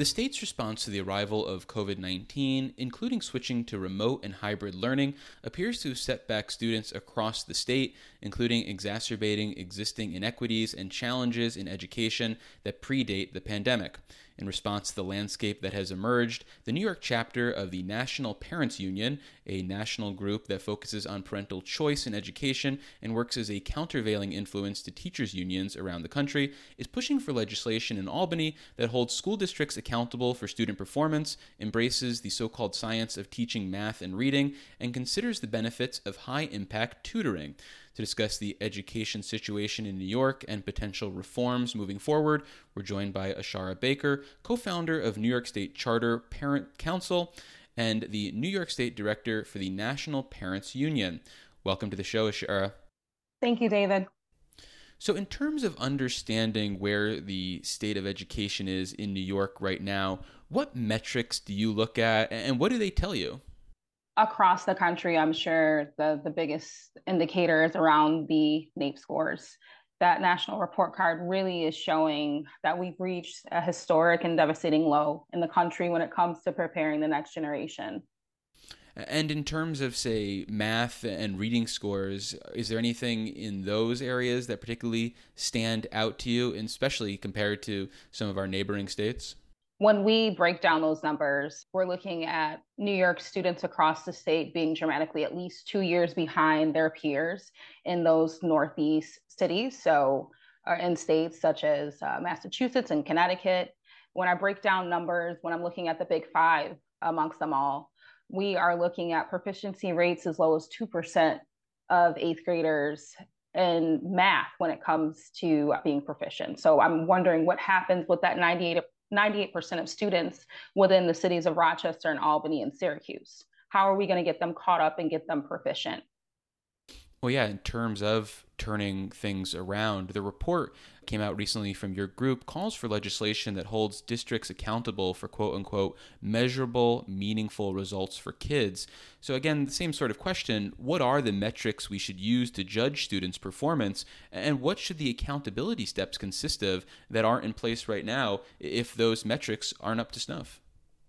The state's response to the arrival of COVID 19, including switching to remote and hybrid learning, appears to have set back students across the state, including exacerbating existing inequities and challenges in education that predate the pandemic. In response to the landscape that has emerged, the New York chapter of the National Parents Union, a national group that focuses on parental choice in education and works as a countervailing influence to teachers' unions around the country, is pushing for legislation in Albany that holds school districts accountable for student performance, embraces the so called science of teaching math and reading, and considers the benefits of high impact tutoring. To discuss the education situation in New York and potential reforms moving forward, we're joined by Ashara Baker, co founder of New York State Charter Parent Council and the New York State Director for the National Parents Union. Welcome to the show, Ashara. Thank you, David. So, in terms of understanding where the state of education is in New York right now, what metrics do you look at and what do they tell you? Across the country, I'm sure the, the biggest indicator is around the NAEP scores. That national report card really is showing that we've reached a historic and devastating low in the country when it comes to preparing the next generation. And in terms of, say, math and reading scores, is there anything in those areas that particularly stand out to you, especially compared to some of our neighboring states? When we break down those numbers, we're looking at New York students across the state being dramatically at least two years behind their peers in those Northeast cities. So, uh, in states such as uh, Massachusetts and Connecticut. When I break down numbers, when I'm looking at the big five amongst them all, we are looking at proficiency rates as low as 2% of eighth graders in math when it comes to being proficient. So I'm wondering what happens with that 98 98% of students within the cities of Rochester and Albany and Syracuse. How are we going to get them caught up and get them proficient? Well, yeah, in terms of turning things around, the report came out recently from your group calls for legislation that holds districts accountable for quote unquote measurable, meaningful results for kids. So, again, the same sort of question what are the metrics we should use to judge students' performance, and what should the accountability steps consist of that aren't in place right now if those metrics aren't up to snuff?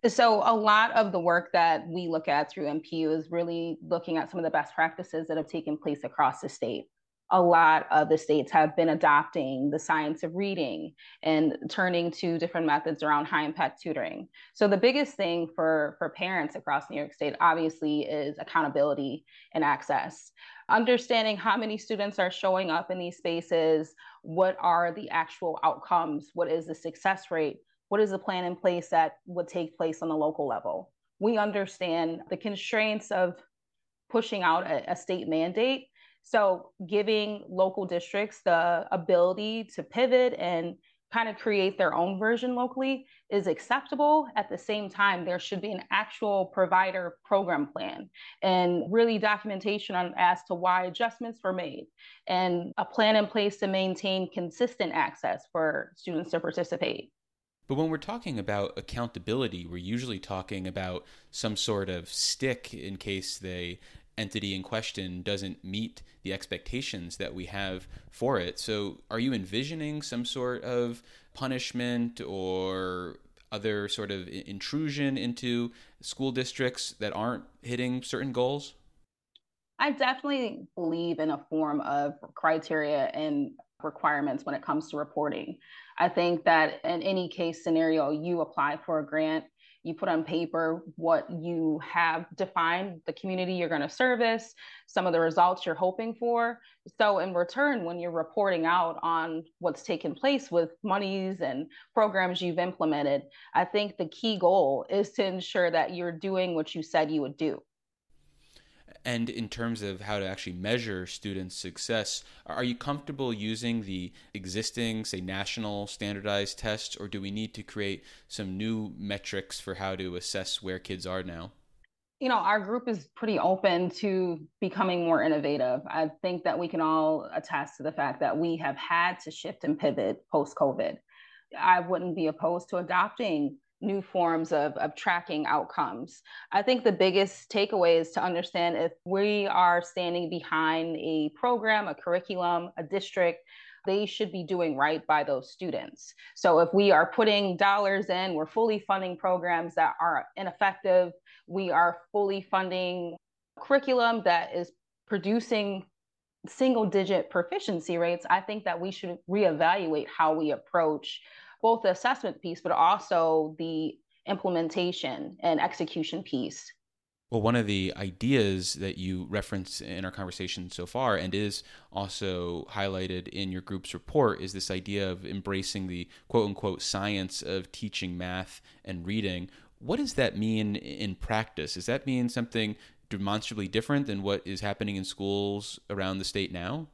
So, a lot of the work that we look at through NPU is really looking at some of the best practices that have taken place across the state. A lot of the states have been adopting the science of reading and turning to different methods around high impact tutoring. So, the biggest thing for, for parents across New York State obviously is accountability and access. Understanding how many students are showing up in these spaces, what are the actual outcomes, what is the success rate what is the plan in place that would take place on the local level? We understand the constraints of pushing out a, a state mandate. So, giving local districts the ability to pivot and kind of create their own version locally is acceptable. At the same time, there should be an actual provider program plan and really documentation on as to why adjustments were made and a plan in place to maintain consistent access for students to participate. But when we're talking about accountability, we're usually talking about some sort of stick in case the entity in question doesn't meet the expectations that we have for it. So, are you envisioning some sort of punishment or other sort of intrusion into school districts that aren't hitting certain goals? I definitely believe in a form of criteria and requirements when it comes to reporting. I think that in any case scenario, you apply for a grant, you put on paper what you have defined, the community you're going to service, some of the results you're hoping for. So, in return, when you're reporting out on what's taken place with monies and programs you've implemented, I think the key goal is to ensure that you're doing what you said you would do. And in terms of how to actually measure students' success, are you comfortable using the existing, say, national standardized tests, or do we need to create some new metrics for how to assess where kids are now? You know, our group is pretty open to becoming more innovative. I think that we can all attest to the fact that we have had to shift and pivot post COVID. I wouldn't be opposed to adopting new forms of, of tracking outcomes. I think the biggest takeaway is to understand if we are standing behind a program, a curriculum, a district, they should be doing right by those students. So if we are putting dollars in, we're fully funding programs that are ineffective, we are fully funding curriculum that is producing single digit proficiency rates, I think that we should reevaluate how we approach both the assessment piece, but also the implementation and execution piece. Well, one of the ideas that you reference in our conversation so far and is also highlighted in your group's report is this idea of embracing the quote unquote science of teaching math and reading. What does that mean in practice? Does that mean something demonstrably different than what is happening in schools around the state now?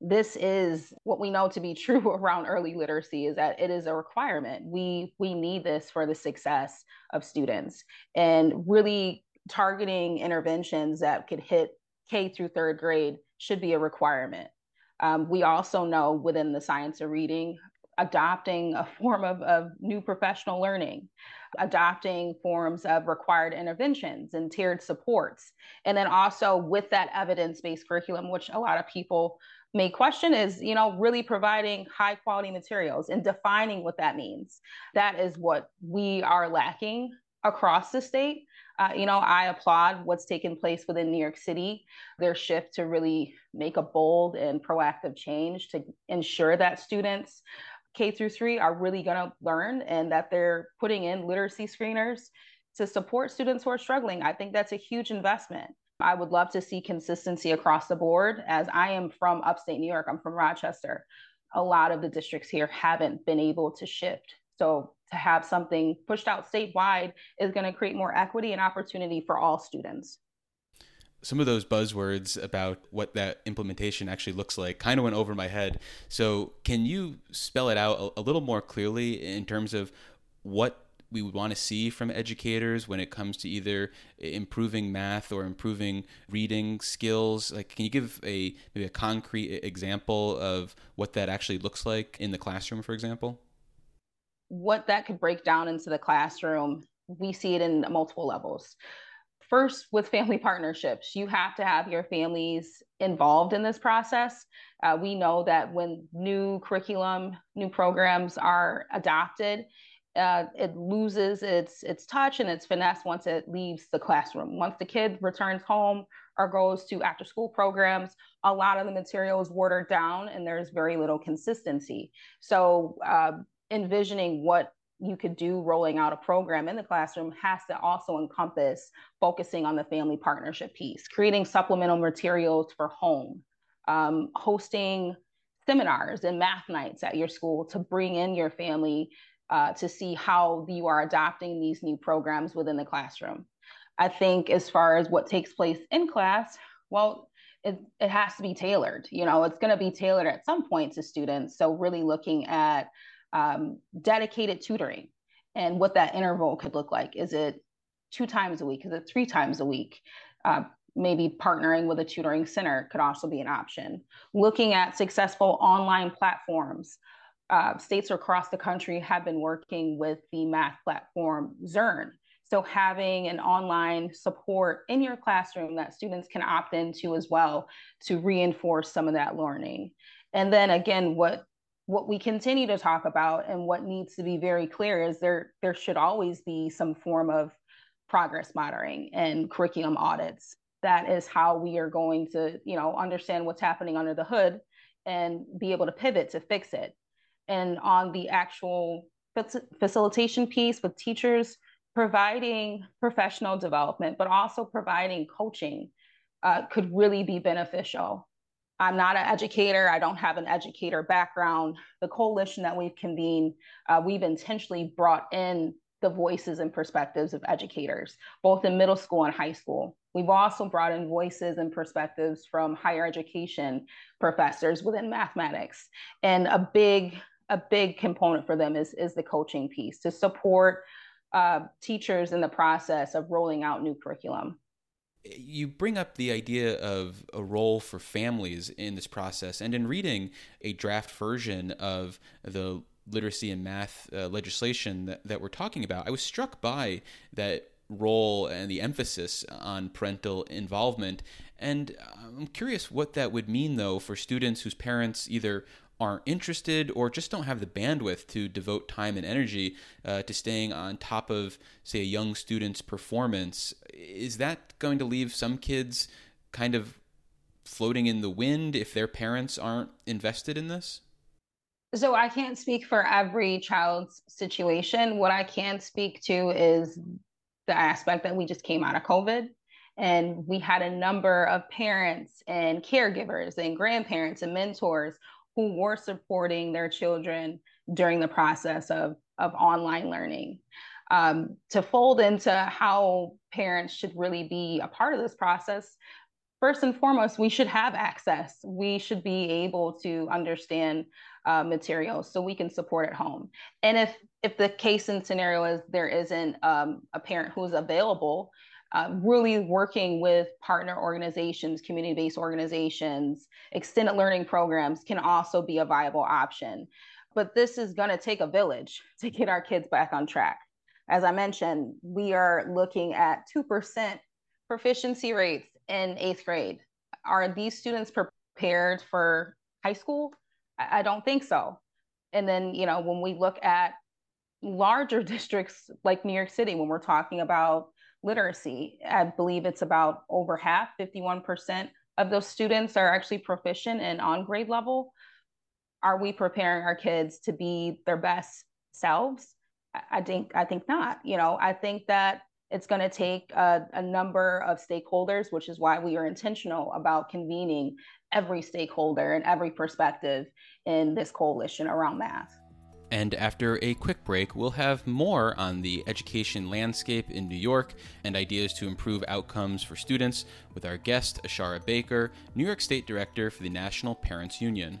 This is what we know to be true around early literacy is that it is a requirement. We we need this for the success of students and really targeting interventions that could hit k through third grade should be a requirement. Um, we also know within the science of reading adopting a form of, of new professional learning adopting forms of required interventions and tiered supports. And then also with that evidence-based curriculum which a lot of people may question is you know really providing high quality materials and defining what that means. That is what we are lacking across the state. Uh, you know i applaud what's taken place within new york city their shift to really make a bold and proactive change to ensure that students k through three are really going to learn and that they're putting in literacy screeners to support students who are struggling. I think that's a huge investment I would love to see consistency across the board as I am from upstate New York, I'm from Rochester. A lot of the districts here haven't been able to shift. So to have something pushed out statewide is going to create more equity and opportunity for all students. Some of those buzzwords about what that implementation actually looks like kind of went over my head. So, can you spell it out a, a little more clearly in terms of what we would want to see from educators when it comes to either improving math or improving reading skills? Like can you give a maybe a concrete example of what that actually looks like in the classroom for example? What that could break down into the classroom we see it in multiple levels. First with family partnerships you have to have your families involved in this process. Uh, we know that when new curriculum new programs are adopted uh, it loses its its touch and its finesse once it leaves the classroom. Once the kid returns home or goes to after school programs, a lot of the material is watered down and there's very little consistency. So uh, envisioning what you could do rolling out a program in the classroom has to also encompass focusing on the family partnership piece, creating supplemental materials for home, um, hosting seminars and math nights at your school to bring in your family uh, to see how you are adopting these new programs within the classroom. I think as far as what takes place in class, well, it, it has to be tailored. You know, it's going to be tailored at some point to students. So really looking at um, dedicated tutoring and what that interval could look like. Is it two times a week? Is it three times a week? Uh, maybe partnering with a tutoring center could also be an option. Looking at successful online platforms uh, states across the country have been working with the math platform Zearn. So having an online support in your classroom that students can opt into as well to reinforce some of that learning. And then again, what what we continue to talk about and what needs to be very clear is there there should always be some form of progress monitoring and curriculum audits. That is how we are going to, you know, understand what's happening under the hood and be able to pivot to fix it and on the actual facilitation piece with teachers providing professional development, but also providing coaching uh, could really be beneficial. I'm not an educator. I don't have an educator background. The coalition that we've convened, uh, we've intentionally brought in the voices and perspectives of educators, both in middle school and high school. We've also brought in voices and perspectives from higher education professors within mathematics. And a big a big component for them is is the coaching piece to support uh, teachers in the process of rolling out new curriculum. You bring up the idea of a role for families in this process, and in reading a draft version of the literacy and math uh, legislation that, that we're talking about, I was struck by that role and the emphasis on parental involvement. And I'm curious what that would mean, though, for students whose parents either aren't interested or just don't have the bandwidth to devote time and energy uh, to staying on top of, say, a young student's performance. Is that going to leave some kids kind of floating in the wind if their parents aren't invested in this? So I can't speak for every child's situation. What I can speak to is the aspect that we just came out of COVID and we had a number of parents and caregivers and grandparents and mentors who were supporting their children during the process of, of online learning. Um, to fold into how parents should really be a part of this process, first and foremost, we should have access. We should be able to understand uh, materials so we can support at home. And if if the case and scenario is there isn't um, a parent who's available, uh, really working with partner organizations, community-based organizations, extended learning programs can also be a viable option. But this is going to take a village to get our kids back on track. As I mentioned, we are looking at 2% proficiency rates in eighth grade. Are these students prepared for high school? I don't think so. And then, you know, when we look at larger districts like New York City, when we're talking about literacy, I believe it's about over half, 51% of those students are actually proficient and on grade level. Are we preparing our kids to be their best selves? I think I think not. You know, I think that it's going to take a, a, number of stakeholders, which is why we are intentional about convening every stakeholder and every perspective in this coalition around math. And after a quick break, we'll have more on the education landscape in New York and ideas to improve outcomes for students with our guest, Ashara Baker, New York State Director for the National Parents Union.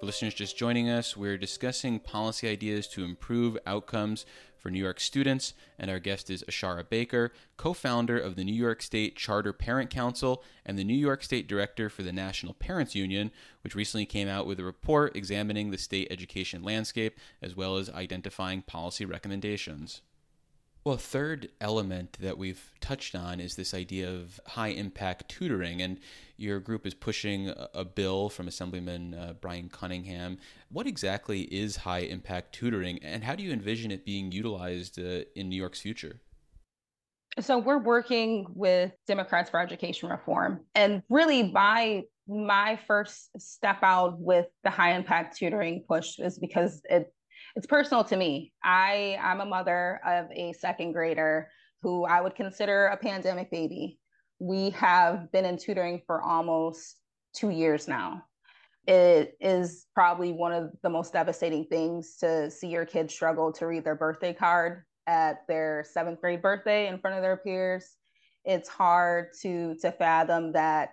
For listeners just joining us, we're discussing policy ideas to improve outcomes for New York students, and our guest is Ashara Baker, co founder of the New York State Charter Parent Council and the New York State Director for the National Parents Union, which recently came out with a report examining the state education landscape as well as identifying policy recommendations. Well, a third element that we've touched on is this idea of high impact tutoring. And your group is pushing a, bill from Assemblyman uh, Brian Cunningham. What exactly is high impact tutoring, and how do you envision it being utilized uh, in New York's future? So, we're working with Democrats for Education Reform. And really, my my first step out with the high impact tutoring push is because it it's personal to me. I I'm a mother of a second grader who I would consider a pandemic baby. We have been in tutoring for almost 2 years now. It is probably one of the most devastating things to see your kids struggle to read their birthday card at their 7th grade birthday in front of their peers. It's hard to to fathom that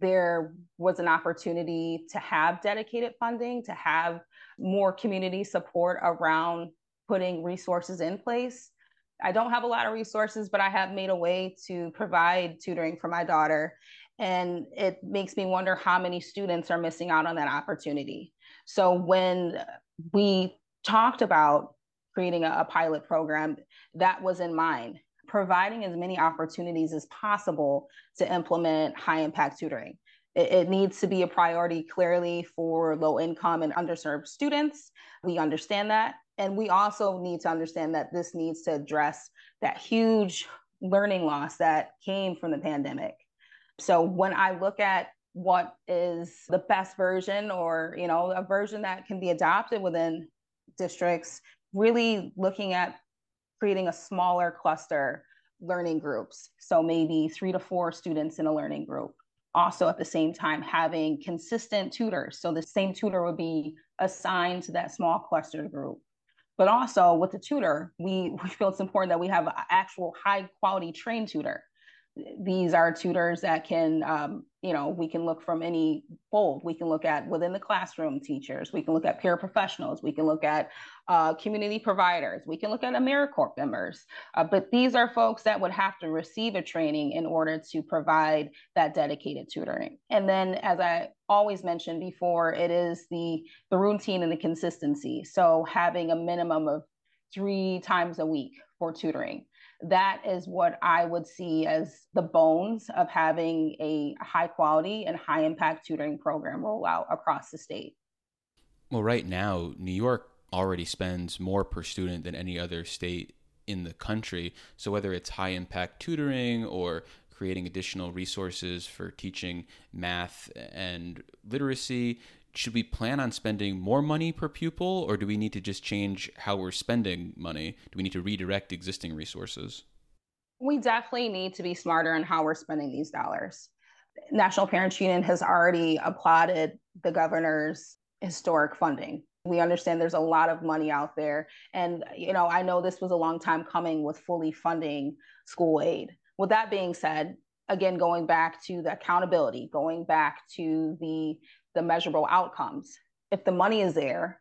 there was an opportunity to have dedicated funding, to have more community support around putting resources in place. I don't have a lot of resources, but I have made a way to provide tutoring for my daughter. And it makes me wonder how many students are missing out on that opportunity. So when we talked about creating a, a pilot program, that was in mind providing as many opportunities as possible to implement high impact tutoring. It, it, needs to be a priority clearly for low income and underserved students. We understand that. And we also need to understand that this needs to address that huge learning loss that came from the pandemic. So when I look at what is the best version or you know a version that can be adopted within districts really looking at creating a smaller cluster learning groups. So maybe three to four students in a learning group. Also, at the same time, having consistent tutors. So the same tutor would be assigned to that small cluster group. But also with the tutor, we, we feel it's important that we have an actual high quality trained tutor these are tutors that can, um, you know, we can look from any fold. We can look at within the classroom teachers. We can look at peer professionals We can look at uh, community providers. We can look at AmeriCorps members. Uh, but these are folks that would have to receive a training in order to provide that dedicated tutoring. And then, as I always mentioned before, it is the the routine and the consistency. So having a minimum of three times a week for tutoring that is what I would see as the bones of having a high quality and high impact tutoring program roll out across the state. Well, right now, New York already spends more per student than any other state in the country. So, whether it's high impact tutoring or creating additional resources for teaching math and literacy, should we plan on spending more money per pupil or do we need to just change how we're spending money? Do we need to redirect existing resources? We definitely need to be smarter on how we're spending these dollars. National Parents Union has already applauded the governor's historic funding. We understand there's a lot of money out there. And, you know, I know this was a long time coming with fully funding school aid. With that being said, again, going back to the accountability, going back to the the measurable outcomes. If the money is there,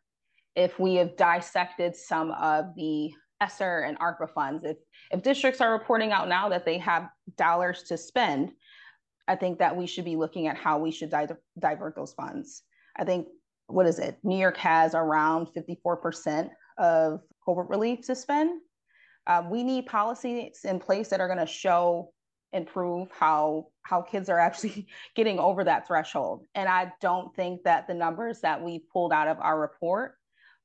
if we have dissected some of the ESSER and ARPA funds, if, if districts are reporting out now that they have dollars to spend, I think that we should be looking at how we should di- divert those funds. I think, what is it? New York has around 54% of COVID relief to spend. Um, we need policies in place that are going to show improve how how kids are actually getting over that threshold. And i don't think that the numbers that we pulled out of our report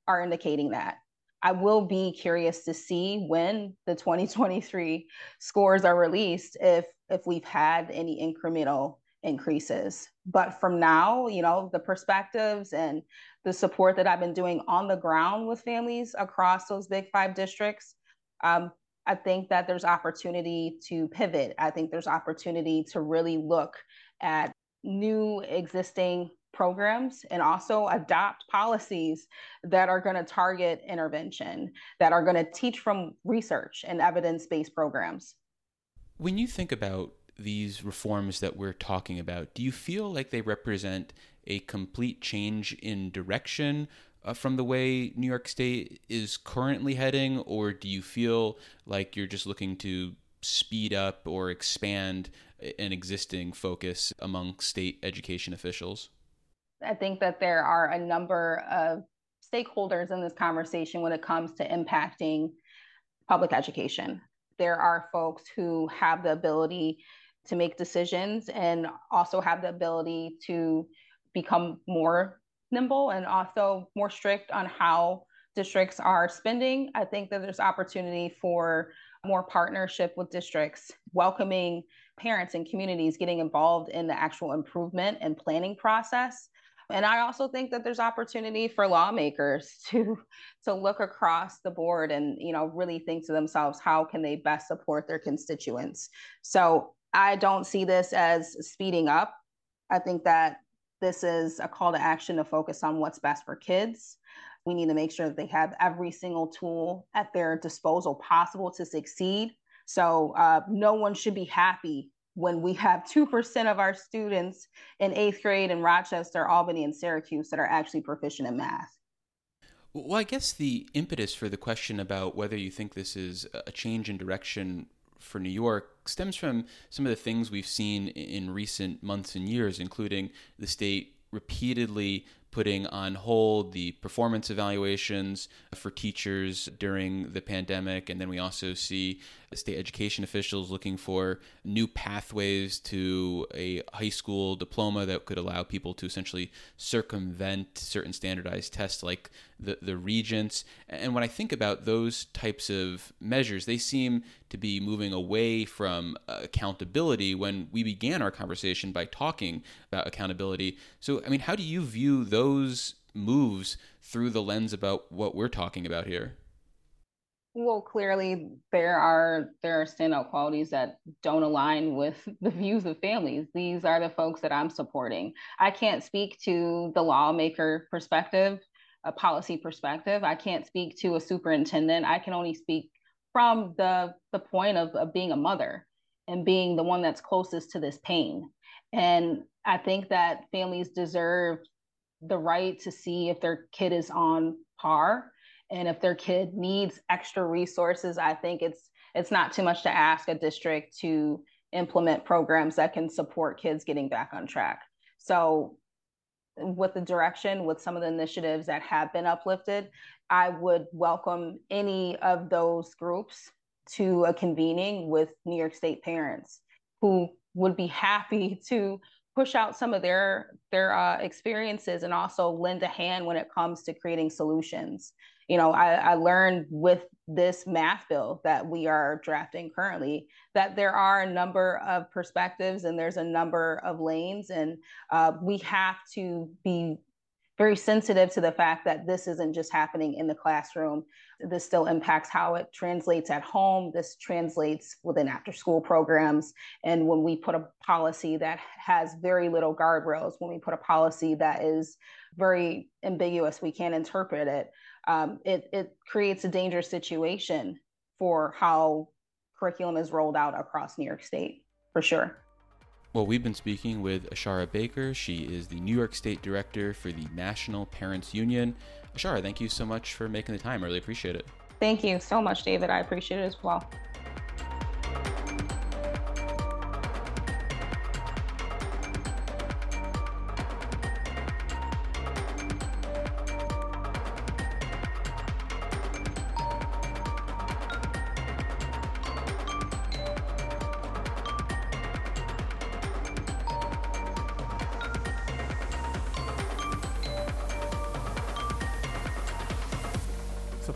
are indicating that. I will be curious to see when the 2023 scores are released if if we've had any incremental increases. But from now you know the perspectives and the support that i've been doing on the ground with families across those big five districts um, I think that there's opportunity to pivot. I think there's opportunity to really look at new existing programs and also adopt policies that are going to target intervention, that are going to teach from research and evidence based programs. When you think about these reforms that we're talking about, do you feel like they represent a complete change in direction uh, from the way New York State is currently heading, or do you feel like you're just looking to speed up or expand an existing focus among state education officials? I think that there are a number of stakeholders in this conversation when it comes to impacting public education. There are folks who have the ability to make decisions and also have the ability to become more nimble and also more strict on how districts are spending. I think that there's opportunity for more partnership with districts, welcoming parents and communities getting involved in the actual improvement and planning process. And I also think that there's opportunity for lawmakers to to look across the board and you know really think to themselves how can they best support their constituents. So I don't see this as speeding up. I think that this is a call to action to focus on what's best for kids. We need to make sure that they have every single tool at their disposal possible to succeed. So uh, no one should be happy when we have 2% of our students in eighth grade in Rochester, Albany, and Syracuse that are actually proficient in math. Well, I guess the impetus for the question about whether you think this is a change in direction for New York stems from some of the things we've seen in recent months and years, including the state repeatedly putting on hold the performance evaluations for teachers during the pandemic. And then we also see state education officials looking for new pathways to a high school diploma that could allow people to essentially circumvent certain standardized tests like the, the regents. And when I think about those types of measures, they seem to be moving away from uh, accountability when we began our conversation by talking about accountability. So, I mean, how do you view those moves through the lens about what we're talking about here? Well, clearly there are there are standout qualities that don't align with the views of families. These are the folks that I'm supporting. I can't speak to the lawmaker perspective a policy perspective. I can't speak to a superintendent. I can only speak from the the point of, of being a mother and being the one that's closest to this pain. And I think that families deserve the right to see if their kid is on par and if their kid needs extra resources. I think it's it's not too much to ask a district to implement programs that can support kids getting back on track. So with the direction, with some of the initiatives that have been uplifted, I would welcome any of those groups to a convening with New York State parents who would be happy to push out some of their their uh, experiences and also lend a hand when it comes to creating solutions. You know, I, I learned with this math bill that we are drafting currently that there are a number of perspectives and there's a number of lanes, and uh, we have to be very sensitive to the fact that this isn't just happening in the classroom. This still impacts how it translates at home. This translates within after school programs. And when we put a policy that has very little guardrails, when we put a policy that is very ambiguous, we can't interpret it, um, it, it creates a dangerous situation for how curriculum is rolled out across New York State, for sure. Well, we've been speaking with Ashara Baker. She is the New York State Director for the National Parents Union. Ashara, thank you so much for making the time. I really appreciate it. Thank you so much, David. I appreciate it as well.